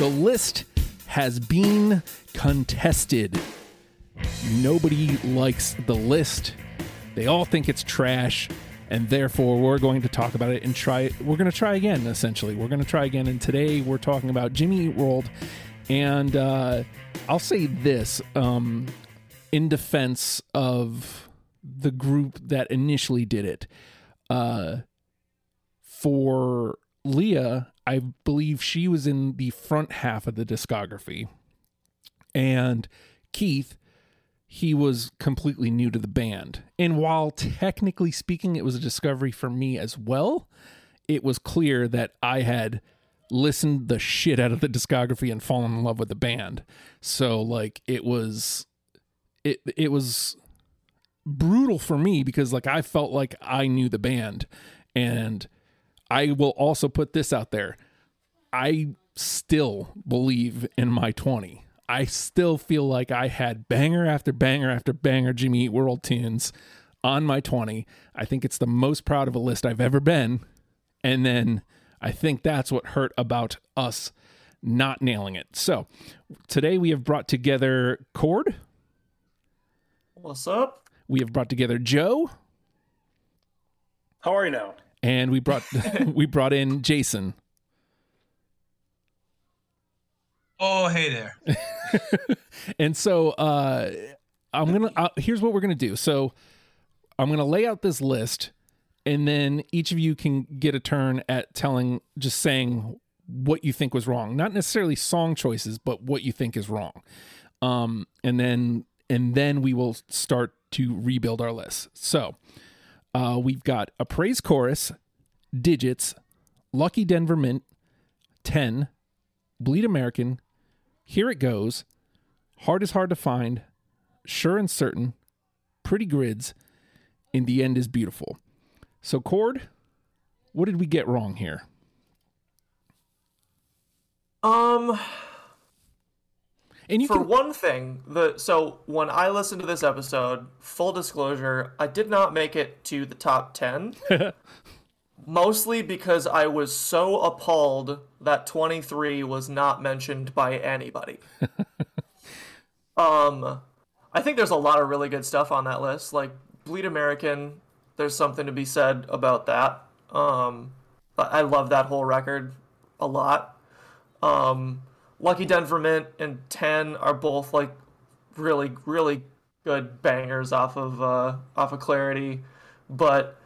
The list has been contested. Nobody likes the list. They all think it's trash, and therefore we're going to talk about it and try. We're going to try again. Essentially, we're going to try again. And today we're talking about Jimmy Eat World, and uh, I'll say this um, in defense of the group that initially did it. Uh, for Leah, I believe she was in the front half of the discography, and Keith he was completely new to the band. And while technically speaking, it was a discovery for me as well, it was clear that I had listened the shit out of the discography and fallen in love with the band. So like it was it it was brutal for me because like I felt like I knew the band and I will also put this out there. I still believe in my 20. I still feel like I had banger after banger after banger Jimmy Eat World tunes on my 20. I think it's the most proud of a list I've ever been. And then I think that's what hurt about us not nailing it. So today we have brought together Cord. What's up? We have brought together Joe. How are you now? And we brought we brought in Jason. Oh, hey there. and so uh, I'm gonna. Uh, here's what we're gonna do. So I'm gonna lay out this list, and then each of you can get a turn at telling, just saying what you think was wrong. Not necessarily song choices, but what you think is wrong. Um, and then and then we will start to rebuild our list. So uh, we've got a praise chorus, digits, lucky Denver Mint, ten, bleed American, here it goes. Hard is hard to find. Sure and certain. Pretty grids. In the end is beautiful. So, Cord, what did we get wrong here? Um, and you for can, one thing, the so when I listened to this episode, full disclosure, I did not make it to the top ten. mostly because I was so appalled that 23 was not mentioned by anybody. um, I think there's a lot of really good stuff on that list. Like Bleed American, there's something to be said about that. Um, I love that whole record a lot. Um, Lucky Denver Mint and 10 are both like really, really good bangers off of uh, off of Clarity, but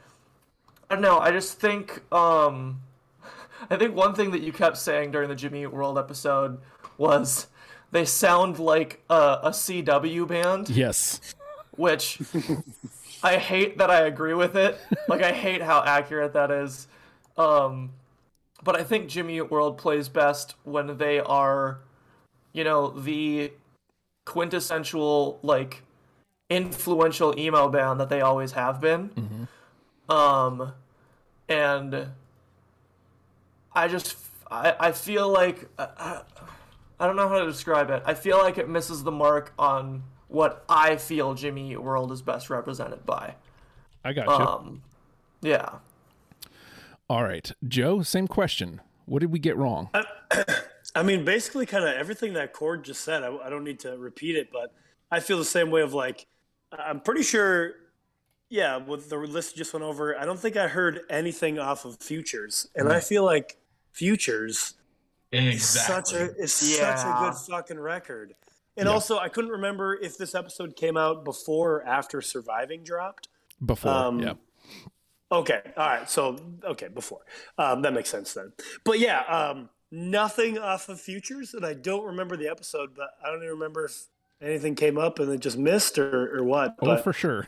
I don't know. I just think um, I think one thing that you kept saying during the Jimmy World episode was they sound like a, a CW band. Yes. Which I hate that I agree with it. Like I hate how accurate that is. Um, but I think Jimmy World plays best when they are, you know, the quintessential like influential emo band that they always have been. Mm-hmm. Um, and I just I, I feel like I, I don't know how to describe it. I feel like it misses the mark on what I feel Jimmy Eat World is best represented by. I got you. Um, yeah. All right, Joe. Same question. What did we get wrong? I, I mean, basically, kind of everything that Cord just said. I, I don't need to repeat it, but I feel the same way. Of like, I'm pretty sure yeah, with the list just went over, I don't think I heard anything off of Futures, and I feel like Futures exactly. is such a is yeah. such a good fucking record. And yeah. also, I couldn't remember if this episode came out before or after Surviving dropped. Before, um, yeah. Okay, all right. So, okay, before um, that makes sense then. But yeah, um, nothing off of Futures, and I don't remember the episode, but I don't even remember if anything came up and it just missed or, or what. Oh, but, for sure.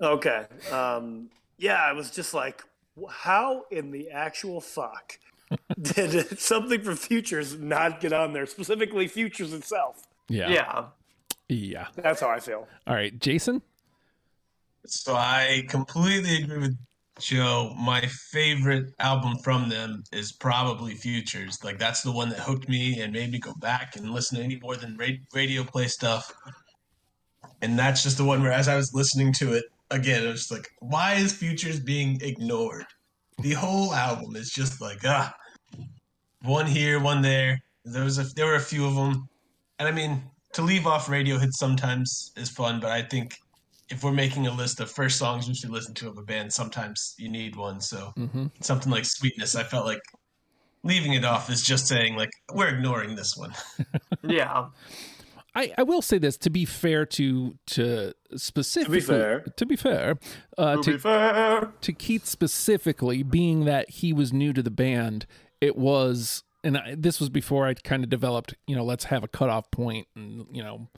Okay. Um, yeah, I was just like, how in the actual fuck did something from Futures not get on there? Specifically, Futures itself. Yeah. Yeah. Yeah. That's how I feel. All right, Jason. So I completely agree with Joe. My favorite album from them is probably Futures. Like that's the one that hooked me and made me go back and listen to any more than radio play stuff. And that's just the one where, as I was listening to it, again, it was like, why is Futures being ignored? The whole album is just like, ah, one here, one there. There was a there were a few of them, and I mean to leave off radio hits sometimes is fun, but I think if we're making a list of first songs we should listen to of a band, sometimes you need one. So Mm-hmm. something like Sweetness, I felt like leaving it off is just saying like we're ignoring this one. Yeah. I, I will say this to be fair to to specifically fair. to be fair uh, To to be fair. to Keith specifically, being that he was new to the band, it was, and I, this was before I kind of developed, you know, let's have a cutoff point, and you know,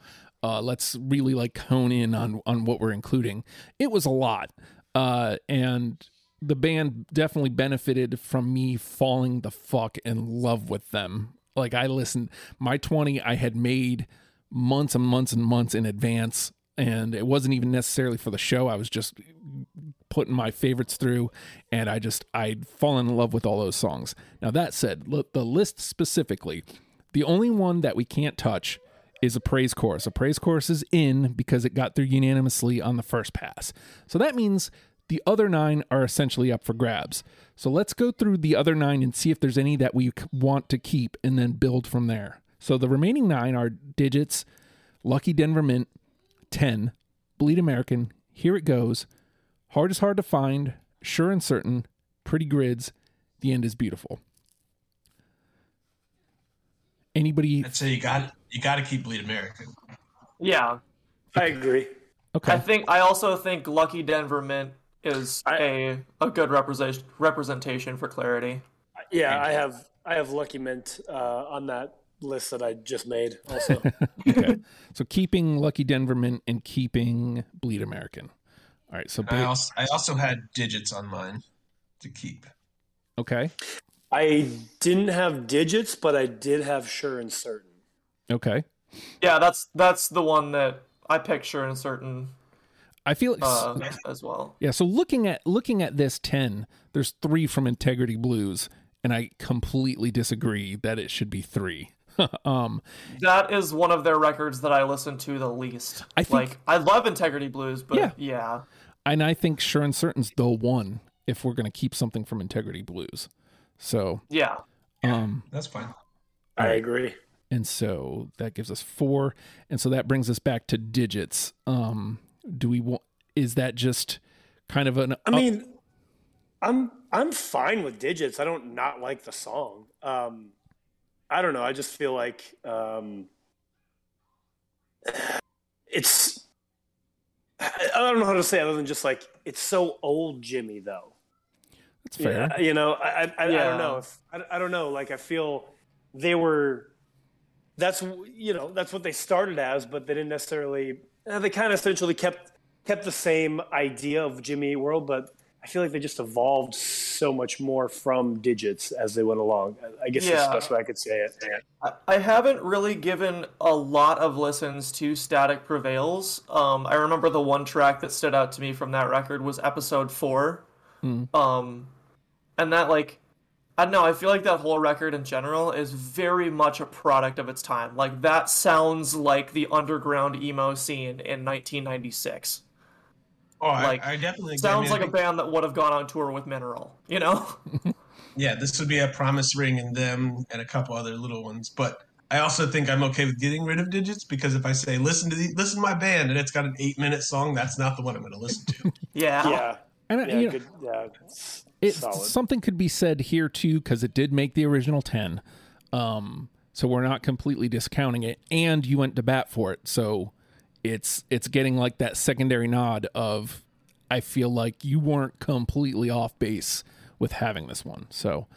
uh, let's really like hone in on on what we're including. It was a lot, uh, and the band definitely benefited from me falling the fuck in love with them. Like I listened, my twenty I had made months and months and months in advance. And it wasn't even necessarily for the show. I was just putting my favorites through and I just I'd fallen in love with all those songs. Now that said, l- the list specifically, the only one that we can't touch is a praise chorus. A praise chorus is in because it got through unanimously on the first pass. So that means the other 9 are essentially up for grabs. So let's go through the other 9 and see if there's any that we want to keep and then build from there. So the remaining 9 are Digits, Lucky Denver Mint, 10, Bleed American, Here It Goes, Hard is Hard to Find, Sure and Certain, Pretty Grids, The End is Beautiful. Anybody? I'd say you got you got to keep Bleed American. Yeah. I agree. Okay. I think I also think Lucky Denver Mint is I- a a good representation representation for clarity. Yeah, I have I have Lucky Mint uh, on that list that I just made. Also, okay. So keeping Lucky Denver Mint and keeping Bleed American. All right. So, I also I also had digits on mine to keep. okay. I didn't have digits, but I did have sure and certain. Okay. Yeah, that's that's the one that I picture in a certain I feel uh, as well. Yeah, so looking at looking at this 10, there's 3 from Integrity Blues and I completely disagree that it should be 3. um That is one of their records that I listen to the least. I think- like I love Integrity Blues, but Yeah. yeah. and I think Sure and Certain's the one if we're going to keep something from Integrity Blues. So, Yeah. um That's fine. I agree. and so that gives us 4 and so that brings us back to digits. Um do we want is that just kind of an I mean, I'm I'm fine with digits. I don't not like the song. Um, I don't know. I just feel like um, it's. I I don't know how to say it other than just like it's so old, Jimmy. Though, That's fair. Yeah, you know, I I, I, I don't know if I, I don't know. Like I feel they were. That's you know that's what they started as, but they didn't necessarily. uh, They kind of essentially kept kept the same idea of Jimmy World, but I feel like they just evolved so much more from digits as they went along. I guess that's Yeah. the best way I could say it. I- I haven't really given a lot of listens to Static Prevails. Um, I remember the one track that stood out to me from that record was episode four. Um, and that, like, I don't know, I feel like that whole record in general is very much a product of its time. Like, that sounds like the underground emo scene in 1996. Oh, Like, I, I definitely agree. I Sounds mean, like a band that would have gone on tour with Mineral, you know? Yeah, this would be a promise ring and them and a couple other little ones. But I also think I'm okay with getting rid of digits because if I say listen to the listen to my band and it's got an eight minute song, that's not the one I'm going to listen to. yeah. Yeah, and yeah, you know, good, yeah. It, something could be said here too because it did make the original 10 um so we're not completely discounting it and you went to bat for it so it's it's getting like that secondary nod of i feel like you weren't completely off base with having this one. So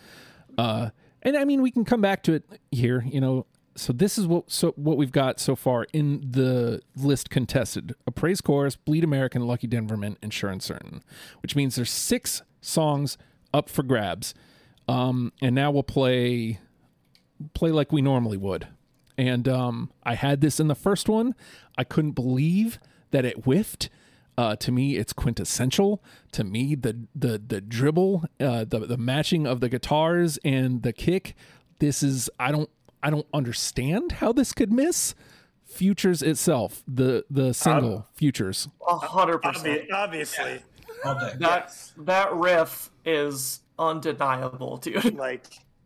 uh and i mean we can come back to it here you know. So this is what so what we've got so far in the list contested. A praise chorus bleed american lucky denver mint and certain which means there's six songs up for grabs. Um and now we'll play play like we normally would and um i had this in the first one i couldn't believe that it whiffed uh, to me, it's quintessential. To me, the the the dribble, uh, the the matching of the guitars and the kick. This is I don't I don't understand how this could miss. Futures itself, the the single Futures. A hundred percent. Obviously, All day. That that riff is undeniable, dude. like,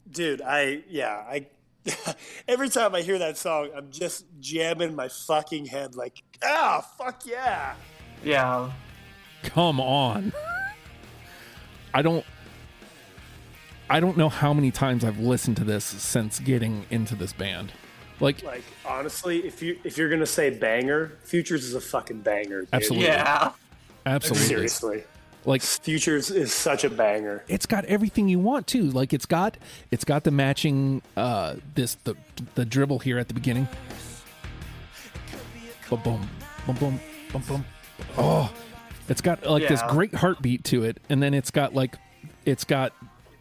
dude, I yeah, I every time I hear that song, I'm just jamming my fucking head like, ah, fuck yeah. Yeah. Come on. I don't I don't know how many times I've listened to this since getting into this band. Like Like honestly, if you if you're gonna say banger, Futures is a fucking banger. Dude. Absolutely. Yeah. absolutely. Seriously, Like Futures is such a banger. it's got everything you want too. Like it's got it's got the matching uh this the the dribble here at the beginning. Boom boom boom boom boom boom. Oh, it's got like this great heartbeat to it, and then it's got like it's got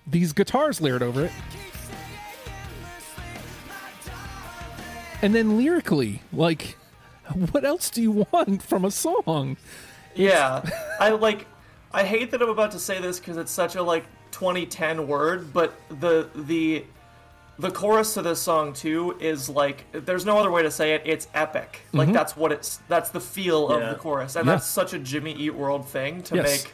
these guitars layered over it. And then lyrically, like, what else do you want from a song? Yeah. I like I hate that I'm about to say this cuz it's such a like 2010 word, but the the the chorus to this song too is like there's no other way to say it. It's epic. Like that's what it's that's the feel of the chorus. And Yeah. that's such a Jimmy Eat World thing to Yes. make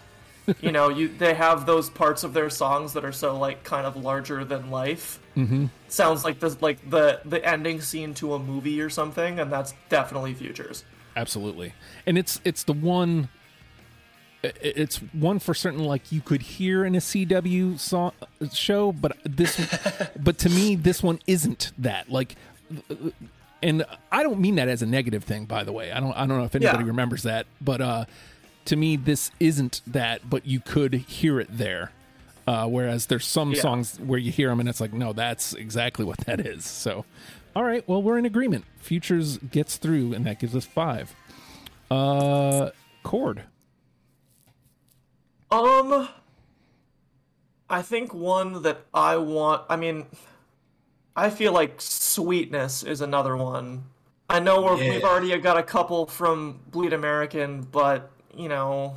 you know, you they have those parts of their songs that are so like kind of larger than life. Mm-hmm. Sounds like the like the the ending scene to a movie or something, and that's definitely Futures. Absolutely, and it's it's the one. It's one for certain, like you could hear in a CW song, show, but this, but to me, this one isn't that. Like, and I don't mean that as a negative thing, by the way. I don't, I don't know if anybody Yeah. remembers that, but uh, to me, this isn't that. But you could hear it there. Uh, whereas there's some Yeah. songs where you hear them and it's like, no, that's exactly what that is. So, all right, well, we're in agreement. Futures gets through, and that gives us five. Uh, Cord. Um, I think one that I want. I mean, I feel like sweetness is another one. I know we're, we've Yeah. already got a couple from Bleed American, but you know,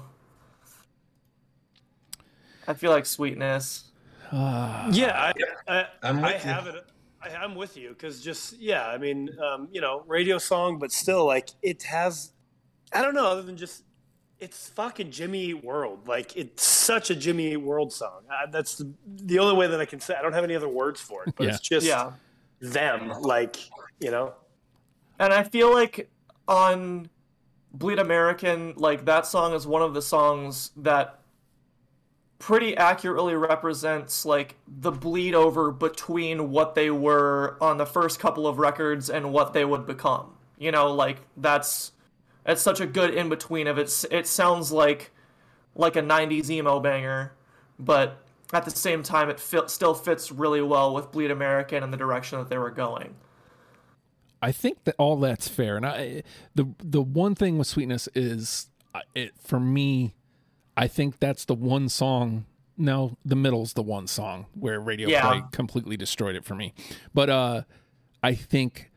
I feel like sweetness. Yeah, I, I, I'm with you. have it. I, I'm with you because just yeah, I mean, um, you know, radio song, but still, like it has. I don't know, other than just it's fucking Jimmy Eat World. Like it's such a Jimmy Eat World song. Uh, that's the, the only way that I can say. I don't have any other words for it, but Yeah. it's just Yeah. them. Like you know, And I feel like on Bleed American, like that song is one of the songs that pretty accurately represents like the bleed over between what they were on the first couple of records and what they would become. You know, like that's it's such a good in between of it's it sounds like like a 90s emo banger, but at the same time it still fits really well with Bleed American and the direction that they were going. I think that all that's fair, and I the the one thing with sweetness is uh, it for me. I think that's the one song. No, the middle's the one song where Radio Yeah. Play completely destroyed it for me. But uh, I think,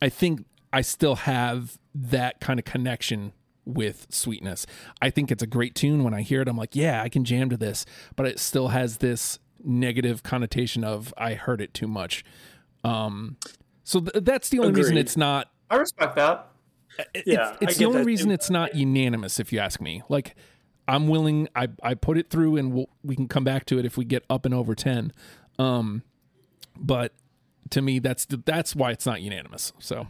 I think I still have that kind of connection with sweetness. I think it's a great tune. When I hear it, I'm like, yeah, I can jam to this. But it still has this negative connotation of I heard it too much. Um, so th- that's the only reason it's not I respect that. it- Yeah, it's, the only reason too. it's not unanimous if you ask me like i'm willing i i put it through and we'll, we can come back to it if we get up and over 10 um but to me that's that's why it's not unanimous so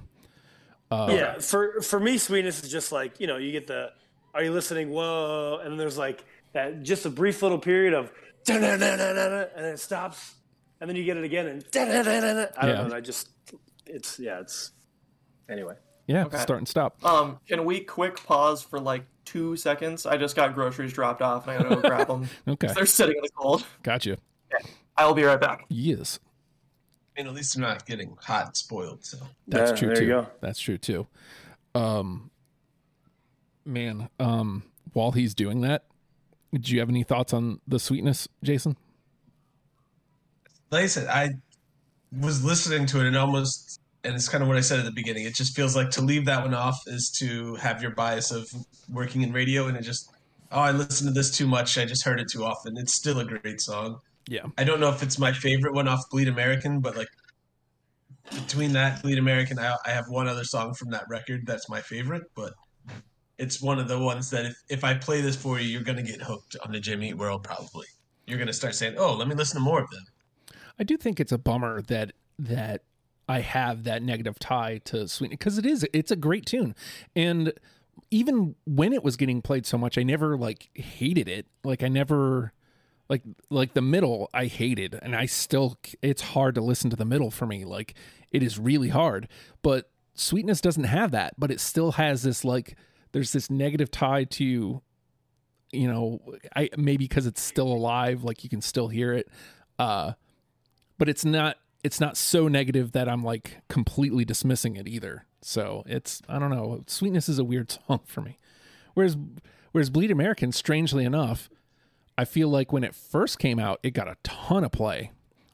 yeah. For for me, sweetness is just like you know, you get the are you listening? Whoa, and then there's like that just a brief little period of and then it stops, and then you get it again and I don't Yeah. know. and I just it's yeah, it's anyway. yeah Okay. start and stop Um, can we quick pause for like two seconds? I just got groceries dropped off and I gotta go grab them. okay They're sitting in the cold. gotcha I will be right back. yes I mean, at least they're not getting hot and spoiled. So that's Yeah, true there too you go. that's true too um man um while he's doing that do you have any thoughts on the sweetness jason like I said, I was listening to it and almost, and it's kind of what I said at the beginning. It just feels like to leave that one off is to have your bias of working in radio, and it just, oh, I listened to this too much. I just heard it too often. It's still a great song. Yeah I don't know if it's my favorite one off Bleed American, but like between that Bleed American, I, I have one other song from that record that's my favorite, but it's one of the ones that if, if I play this for you, you're gonna get hooked on the Jimmy Eat World probably. You're gonna start saying, "Oh, let me listen to more of them." I do think it's a bummer that that I have that negative tie to Sweetness because it is it's a great tune, and even when it was getting played so much, I never like hated it. Like I never like like the middle I hated, and I still it's hard to listen to the middle for me. Like it is really hard, but Sweetness doesn't have that, but it still has this like there's this negative tie to you know i maybe because it's still alive like you can still hear it uh but it's not it's not so negative that i'm like completely dismissing it either so it's i don't know sweetness is a weird song for me whereas whereas bleed american strangely enough i feel like when it first came out it got a ton of play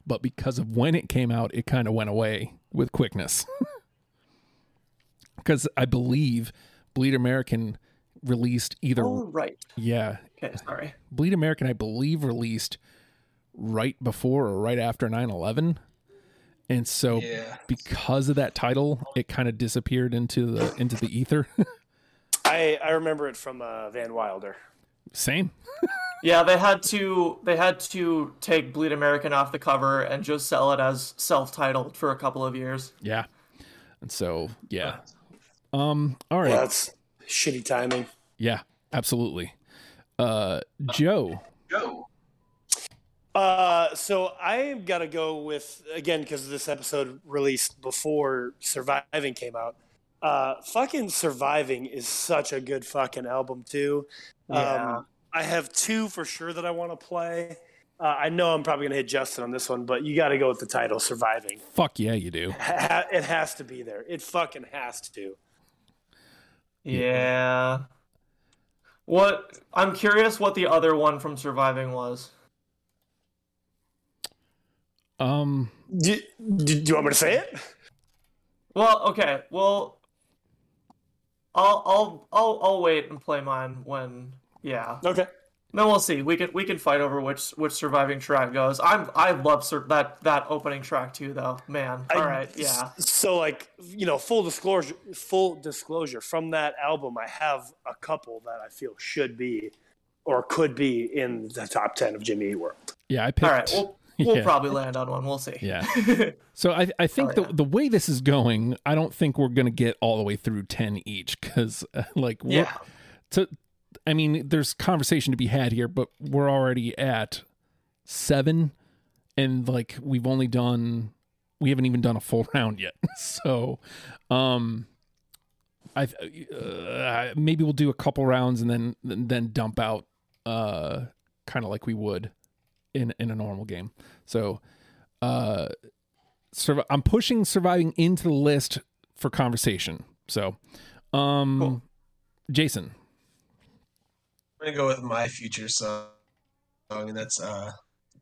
but because of when it came out it kind of went away with quickness because i believe bleed american released either Oh, right. yeah Okay, sorry. Bleed American, I believe, released right before or right after 9 11. And so, Yeah. because of that title, it kind of disappeared into the into the ether. I I remember it from uh, Van Wilder. Same. Yeah, they had to they had to take Bleed American off the cover and just sell it as self-titled for a couple of years. Yeah. And so, yeah. Um. All right. Yeah, that's shitty timing. Yeah. Absolutely. Uh, Joe. Go. Uh, so I've got to go with again because this episode released before Surviving came out. Uh, fucking Surviving is such a good fucking album too. Yeah. Um, I have two for sure that I want to play. Uh, I know I'm probably gonna hit Justin on this one, but you got to go with the title "Surviving." Fuck yeah, you do. It has to be there. It fucking has to. Yeah. What I'm curious what the other one from Surviving was. Um. Do, do, do you want me to say it? Well, okay. Well, I'll I'll I'll I'll wait and play mine when yeah. Okay. Then we'll see. We can we can fight over which which surviving track goes. I'm I love sur- that that opening track too though. Man. All I- right. Yeah. So like you know, full disclosure, full disclosure from that album, I have a couple that I feel should be or could be in the top ten of Jimmy Eat World. Yeah, I picked. All right. We'll we'll Yeah. probably land on one. We'll see. Yeah. So I, I think Oh, the yeah. the way this is going, I don't think we're gonna get all the way through ten each because uh, like Yeah. to I mean, there's conversation to be had here, but we're already at seven, and like we've only done we haven't even done a full round yet. So, um, I uh, maybe we'll do a couple rounds and then then dump out uh kind of like we would in in a normal game. So, uh, survi- I'm pushing surviving into the list for conversation. So, um, Cool. Jason. I'm gonna go with my future song, and that's uh,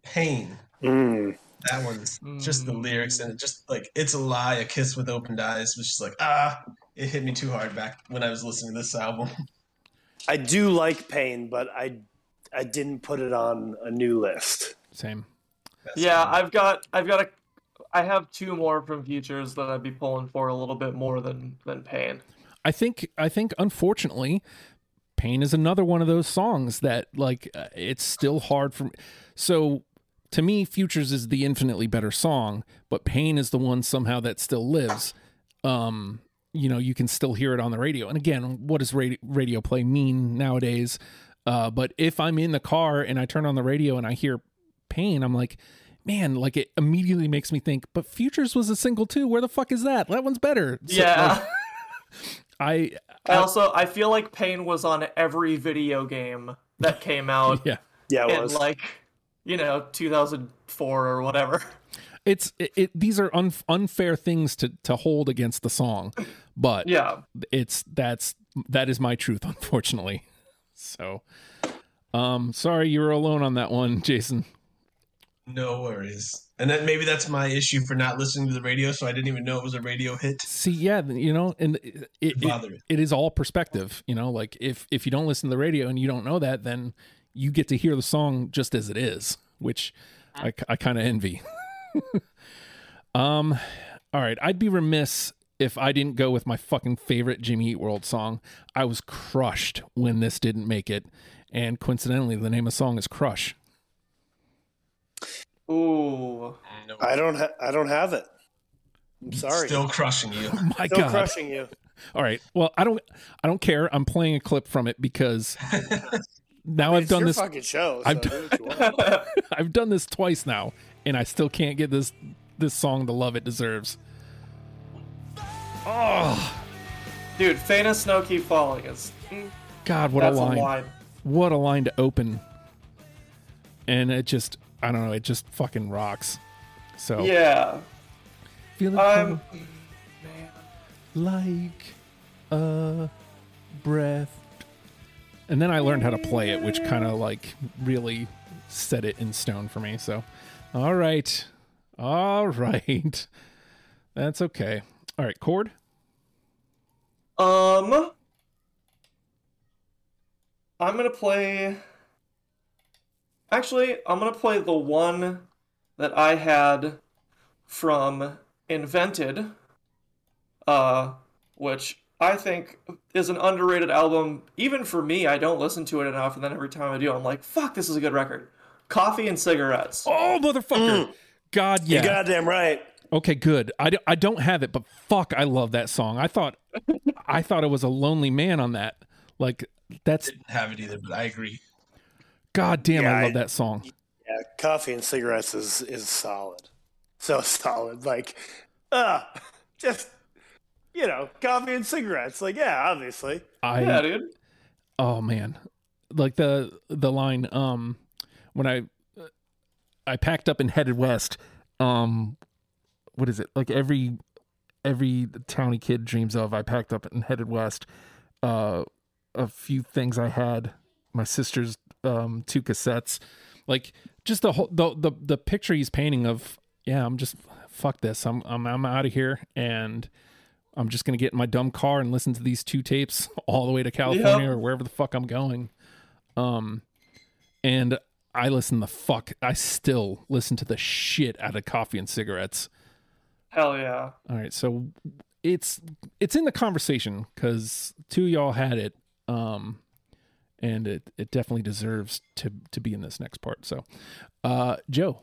"Pain." Mm. That one's just the Mm. lyrics and it just like it's a lie, a kiss with opened eyes was just like ah, it hit me too hard back when I was listening to this album. I do like Pain, but I I didn't put it on a new list. Same. That's Yeah, fine. I've got I've got a I have two more from Futures that I'd be pulling for a little bit more than than Pain. I think I think unfortunately, Pain is another one of those songs that like uh, it's still hard for. me. So to me, Futures is the infinitely better song, but Pain is the one somehow that still lives. Um, you know, you can still hear it on the radio. And again, what does radio, radio play mean nowadays? Uh, but if I'm in the car and I turn on the radio and I hear Pain, I'm like, man, like it immediately makes me think. But Futures was a single too. Where the fuck is that? That one's better. So, yeah. like, I I also I feel like Pain was on every video game that came out yeah. Yeah, it in was. like you know 2004 or whatever. it's it, it these are un, unfair things to to hold against the song but Yeah. it's that's that is my truth unfortunately so um sorry you were alone on that one jason No worries. And then maybe that's my issue for not listening to the radio, so I didn't even know it was a radio hit. see yeah you know and it, it, it, it. it is all perspective you know like if if you don't listen to the radio and you don't know that then you get to hear the song just as it is which i, I kind of envy um all right i'd be remiss if i didn't go with my fucking favorite jimmy eat world song i was crushed when this didn't make it and coincidentally the name of the song is crush Ooh. No. I don't ha- I don't have it. I'm sorry. Still crushing you. Oh My Still God. crushing you. All right. Well, I don't. I don't care. I'm playing a clip from it because now I've It's done your this. fucking show. So I've do what you want. I've done this twice now, and I still can't get this this song the love it deserves. Oh Dude, faint as snow keep falling is mm, God, what that's a a line! line. What a line to open. And it just, I don't know, it just fucking rocks. So Yeah. feeling I'm like a breath. And then I learned how to play it, which kind of like really set it in stone for me. So, all right. All right. That's okay. All right, Cord. Um, I'm gonna play. Actually, I'm gonna play the one that I had from Invented, uh, which I think is an underrated album. Even for me, I don't listen to it enough, and then every time I do, I'm like, "Fuck, this is a good record." Coffee and cigarettes. Oh, motherfucker. God, yeah. You're goddamn right. Okay, good. I, d- I don't have it, but fuck, I love that song. I thought I thought it was a lonely man on that. Like that's Didn't have it either, but I agree. God damn, Yeah, I love I- that song. Yeah, coffee and cigarettes is is solid. So solid. Like, uh, just you know, coffee and cigarettes. Like, yeah, obviously. I yeah, dude. oh man, like the the line um when I I packed up and headed west. Um, what is it like every every towny kid dreams of? I packed up and headed west. Uh, a few things I had. My sister's um two cassettes, like just the whole the the the picture he's painting of yeah. I'm just fuck this. I'm I'm I'm out of here and. I'm just gonna get in my dumb car and listen to these two tapes all the way to California or wherever the fuck I'm going. Um, and I listen the fuck. I still listen to the shit out of coffee and cigarettes. Hell yeah. All right, so it's it's in the conversation because two of y'all had it, um, and it it definitely deserves to to be in this next part. So, uh, Joe,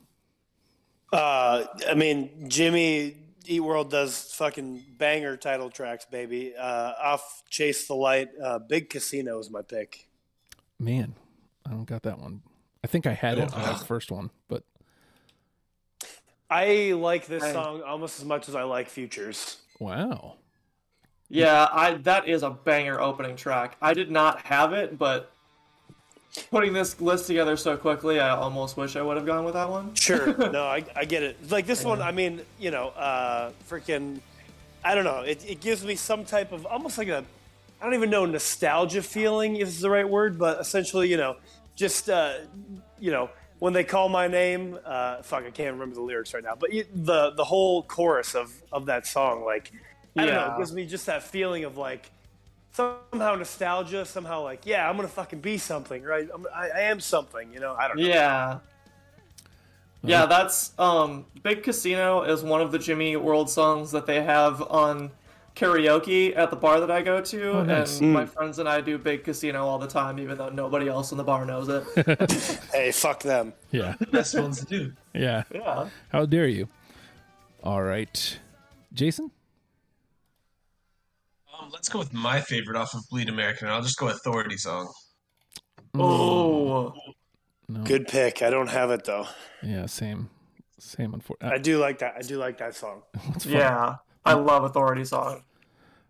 Uh, I mean, Jimmy Eat World does fucking banger title tracks, baby. Uh, off Chase the Light, uh, Big Casino is my pick. man, I don't got that one. I think I had it on the first one, but I like this song almost as much as I like Futures. wow, Yeah, I that is a banger opening track. I did not have it, but putting this list together so quickly, I almost wish I would have gone with that one. Sure. no, I, I get it. Like this one, I mean, you know, uh, freaking, I don't know. It, it gives me some type of almost like a, I don't even know, nostalgia feeling if it's the right word, but essentially, you know, just, uh, you know, when they call my name, uh, fuck, I can't remember the lyrics right now, but the the whole chorus of of that song, like, I don't know, it gives me just that feeling of like somehow nostalgia, somehow like, yeah, I'm gonna fucking be something, right? I'm, I, I am something, you know. I don't know. Yeah. Yeah, that's um Big Casino is one of the Jimmy World songs that they have on karaoke at the bar that I go to, Oh, nice. and my friends and I do Big Casino all the time, even though nobody else in the bar knows it. Hey, fuck them. yeah, Best ones to do. yeah. yeah. How dare you? All right, Jason. Let's go with my favorite off of Bleed American. I'll just go Authority song. Oh, No. Good pick. I don't have it though. Yeah, same, same. Unfortunately, I do like that. I do like that song. what's funny, yeah. I love Authority song.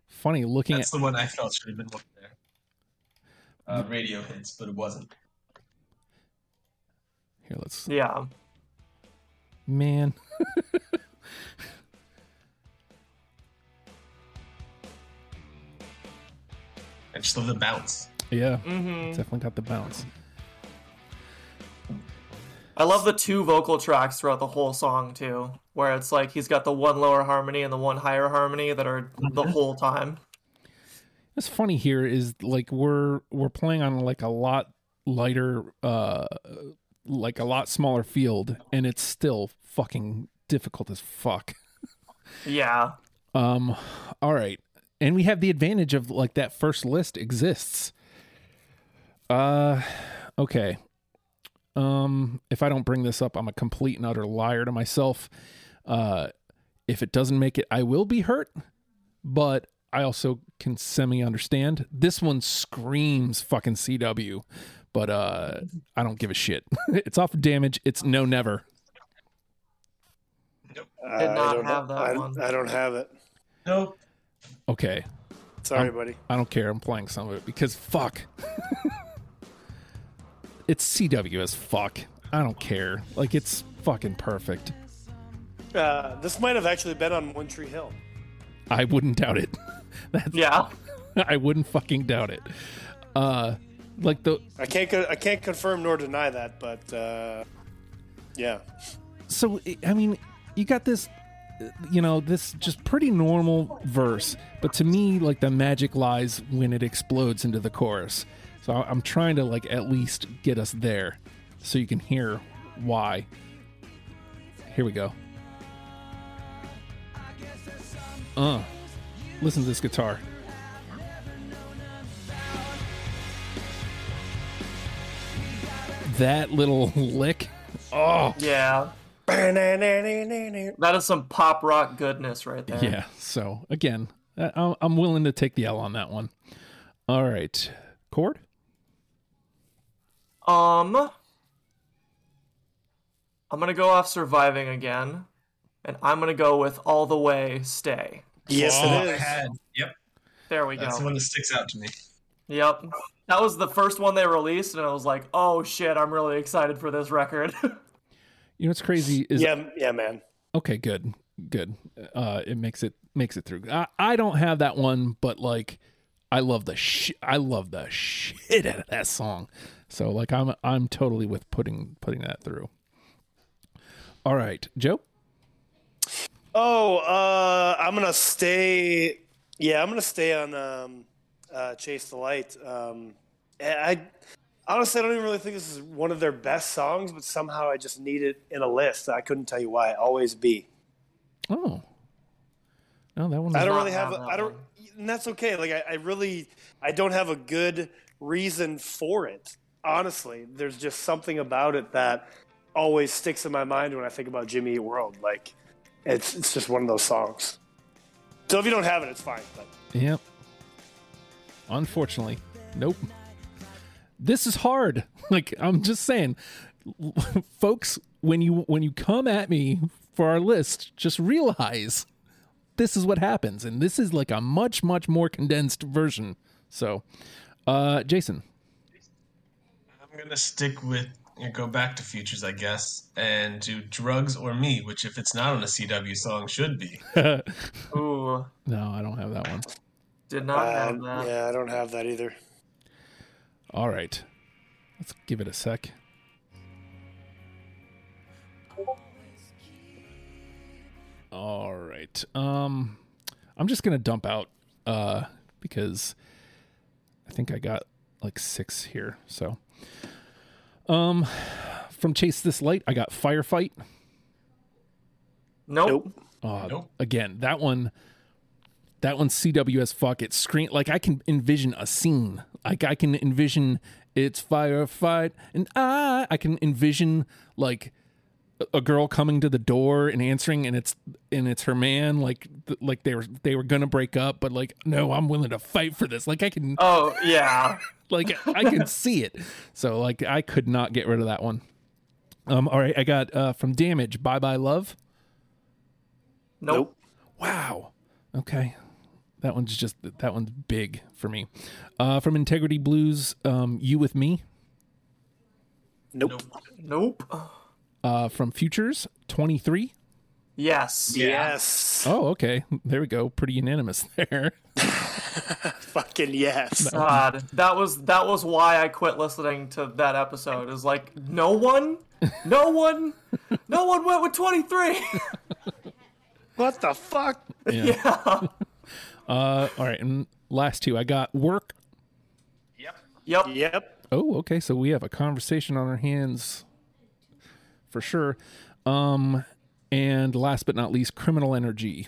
funny looking That's at the one I felt should have been up there. Uh, radio hits, but it wasn't. here. Let's Yeah. man. just love the bounce. Yeah, hmm definitely got the bounce. I love the two vocal tracks throughout the whole song too, where it's like he's got the one lower harmony and the one higher harmony that are the whole time. What's funny here is like we're we're playing on like a lot lighter, uh, like a lot smaller field, and it's still fucking difficult as fuck. Yeah. Um, all right, and we have the advantage of like that first list exists. Uh, okay. Um, if I don't bring this up, I'm a complete and utter liar to myself. Uh, if it doesn't make it, I will be hurt, but I also can semi understand. This one screams fucking CW, but uh I don't give a shit. it's off of damage. It's no never. Nope. I not don't have know. that I, one. I don't have it. Nope. Okay. Sorry, Um, buddy. I don't care. I'm playing some of it because fuck. it's CW as fuck. I don't care. Like it's fucking perfect. Uh, this might have actually been on One Tree Hill. I wouldn't doubt it. That's, Yeah. I wouldn't fucking doubt it. Uh like the I can't. Co- I can't confirm nor deny that, but uh, yeah. so I mean, you got this you know, this just pretty normal verse, but to me like the magic lies when it explodes into the chorus. So I'm trying to like at least get us there so you can hear why. Here we go. Uh. Listen to this guitar. That little lick. Oh. Yeah. That is some pop rock goodness right there. Yeah. So again, I- I'm I'm willing to take the L on that one. All right, Cord. Um, I'm gonna go off surviving again, and I'm gonna go with all the way stay. Yes, Oh, it I is. had. Yep. There we That's the go. one that sticks out to me. Yep, that was the first one they released, and I was like, oh shit, I'm really excited for this record. You know what's crazy is Yeah, yeah, man. okay. Good, good. Uh, it makes it makes it through. I, I don't have that one, but like, I love the sh- I love the shit out of that song. So like, I'm I'm totally with putting putting that through. All right, Joe. Oh, uh, I'm gonna stay. Yeah, I'm gonna stay on um, uh, Chase the Light. Um, I honestly, I don't even really think this is one of their best songs, but somehow I just need it in a list. I couldn't tell you why. Always be. Oh, no, that one. I don't really have. have A, that I don't. And that's okay. Like I, I really, I don't have a good reason for it. Honestly, there's just something about it that always sticks in my mind when I think about Jimmy Eat World. Like, it's it's just one of those songs. So if you don't have it, it's fine. But Yep. Unfortunately, nope. This is hard. Like I'm just saying, folks, when you when you come at me for our list, just realize this is what happens, and this is like a much much more condensed version. So, uh, Jason, I'm gonna stick with and go back to futures, I guess, and do drugs or me, which if it's not on a CW song, should be. Ooh, no, I don't have that one. did not uh, have that. yeah, I don't have that either. All right, let's give it a sec. All right. Um I'm just going to dump out uh because I think I got like 6 here. So um from Chase This Light, I got Firefight. Nope. Nope. Uh, Nope. Again, that one, that one's CW as fuck. It's screen like I can envision a scene. Like I can envision it's firefight, and I I can envision like a- a girl coming to the door and answering, and it's and it's her man. Like th- like they were they were gonna break up, but like no, I'm willing to fight for this. Like I can Oh yeah. like I can see it. So like I could not get rid of that one. Um. All right, I got uh from Damage. Bye bye love. Nope. Wow. Okay. That one's just that one's big for me. Uh, from Integrity Blues, um, "You with Me." Nope. Nope. Uh, from Futures, twenty three. Yes. Yes. Oh, okay. There we go. Pretty unanimous there. Fucking yes. God, that was that was why I quit listening to that episode. Is like no one, no one, no one went with twenty three. What the fuck? yeah. Uh, all right, and last two, I got work. Yep. Yep. Yep. Oh, okay. So we have a conversation on our hands for sure. Um, and last but not least, criminal energy.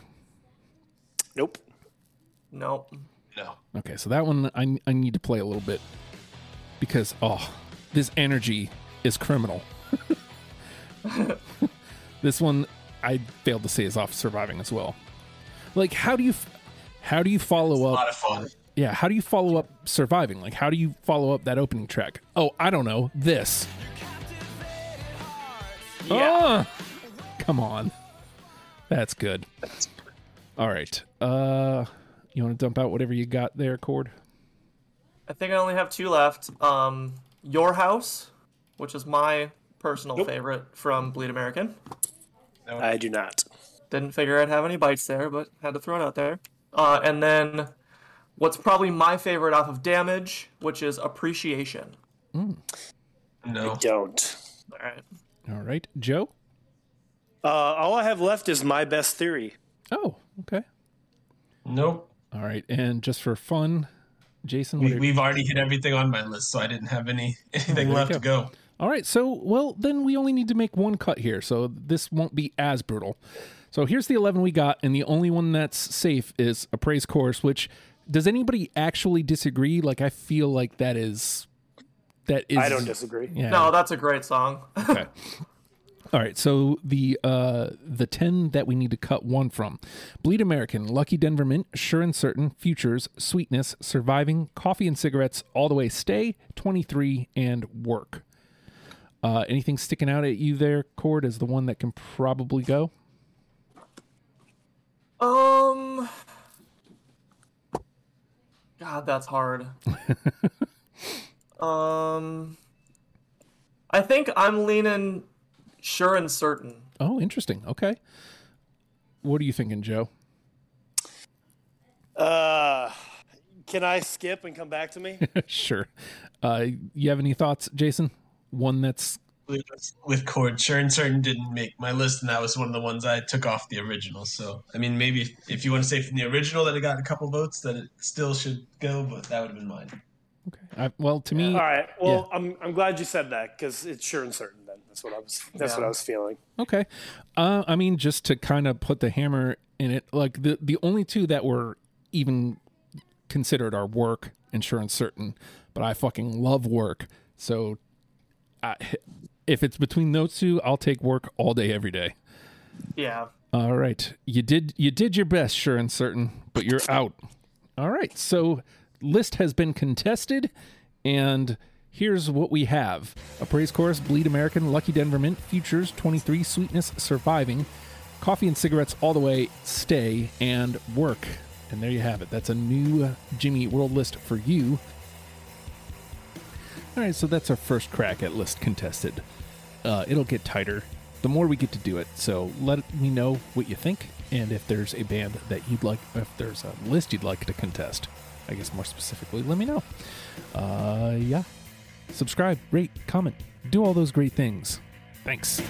Nope. Nope. No. Okay, so that one I I need to play a little bit because oh, this energy is criminal. this one I failed to say is off surviving as well. Like, how do you, f- how do you follow A up? lot of fun. Yeah, how do you follow up surviving? Like, how do you follow up that opening track? Oh, I don't know. This. Yeah. Ah, come on. That's good. All right. Uh, you want to dump out whatever you got there, Cord? I think I only have two left. Um, Your House, which is my personal Nope. favorite from Bleed American. No. I do not. Didn't figure I'd have any bites there, but had to throw it out there. Uh, and then what's probably my favorite off of Damage, which is Appreciation. No. Don't. All right. All right, Joe. Uh, all I have left is my best theory. Oh, okay. Nope. All right, and just for fun, Jason. We, we've already hit everything on my list, so I didn't have any anything there you left go. to go. All right, so well, then we only need to make one cut here, so this won't be as brutal. So here's the 11 we got, and the only one that's safe is a praise chorus. Which does anybody actually disagree? Like, I feel like that is that is. I don't disagree. Yeah. No, that's a great song. Okay. All right, so the uh the 10 that we need to cut one from. Bleed American, Lucky Denver Mint, Sure and Certain, Futures, Sweetness, Surviving, Coffee and Cigarettes, All the Way Stay, 23 and Work. Uh anything sticking out at you there, Cord, as the one that can probably go? Um. God, that's hard. um. I think I'm leaning sure and certain. Oh, interesting. Okay. What are you thinking, Joe? Uh, can I skip and come back to me? sure. Uh you have any thoughts, Jason? One that's With, with Cord, sure and certain didn't make my list, and that was one of the ones I took off the original. So, I mean, maybe if, if you want to say from the original that it got a couple votes, that it still should go, but that would have been mine. okay. I, well, to me, All right. Well, I'm I'm glad you said that because it's sure and certain. Then that's what I was. That's Yeah. what I was feeling. Okay. Uh, I mean, just to kind of put the hammer in it, like the the only two that were even considered are work and sure and certain, but I fucking love work. So, I, if it's between those two, I'll take work all day, every day. Yeah. All right, you did you did your best, sure and certain, but you're out. All right, so list has been contested, and here's what we have: a praise chorus, Bleed American, Lucky Denver Mint, Futures, 23, Sweetness, Surviving, Coffee and Cigarettes, All the Way, Stay, and Work. And there you have it. That's a new Jimmy World list for you. All right, so that's our first crack at list contested. Uh, it'll get tighter the more we get to do it. So let me know what you think, and if there's a band that you'd like, if there's a list you'd like to contest, I guess more specifically, let me know. Uh, yeah, subscribe, rate, comment, do all those great things. Thanks.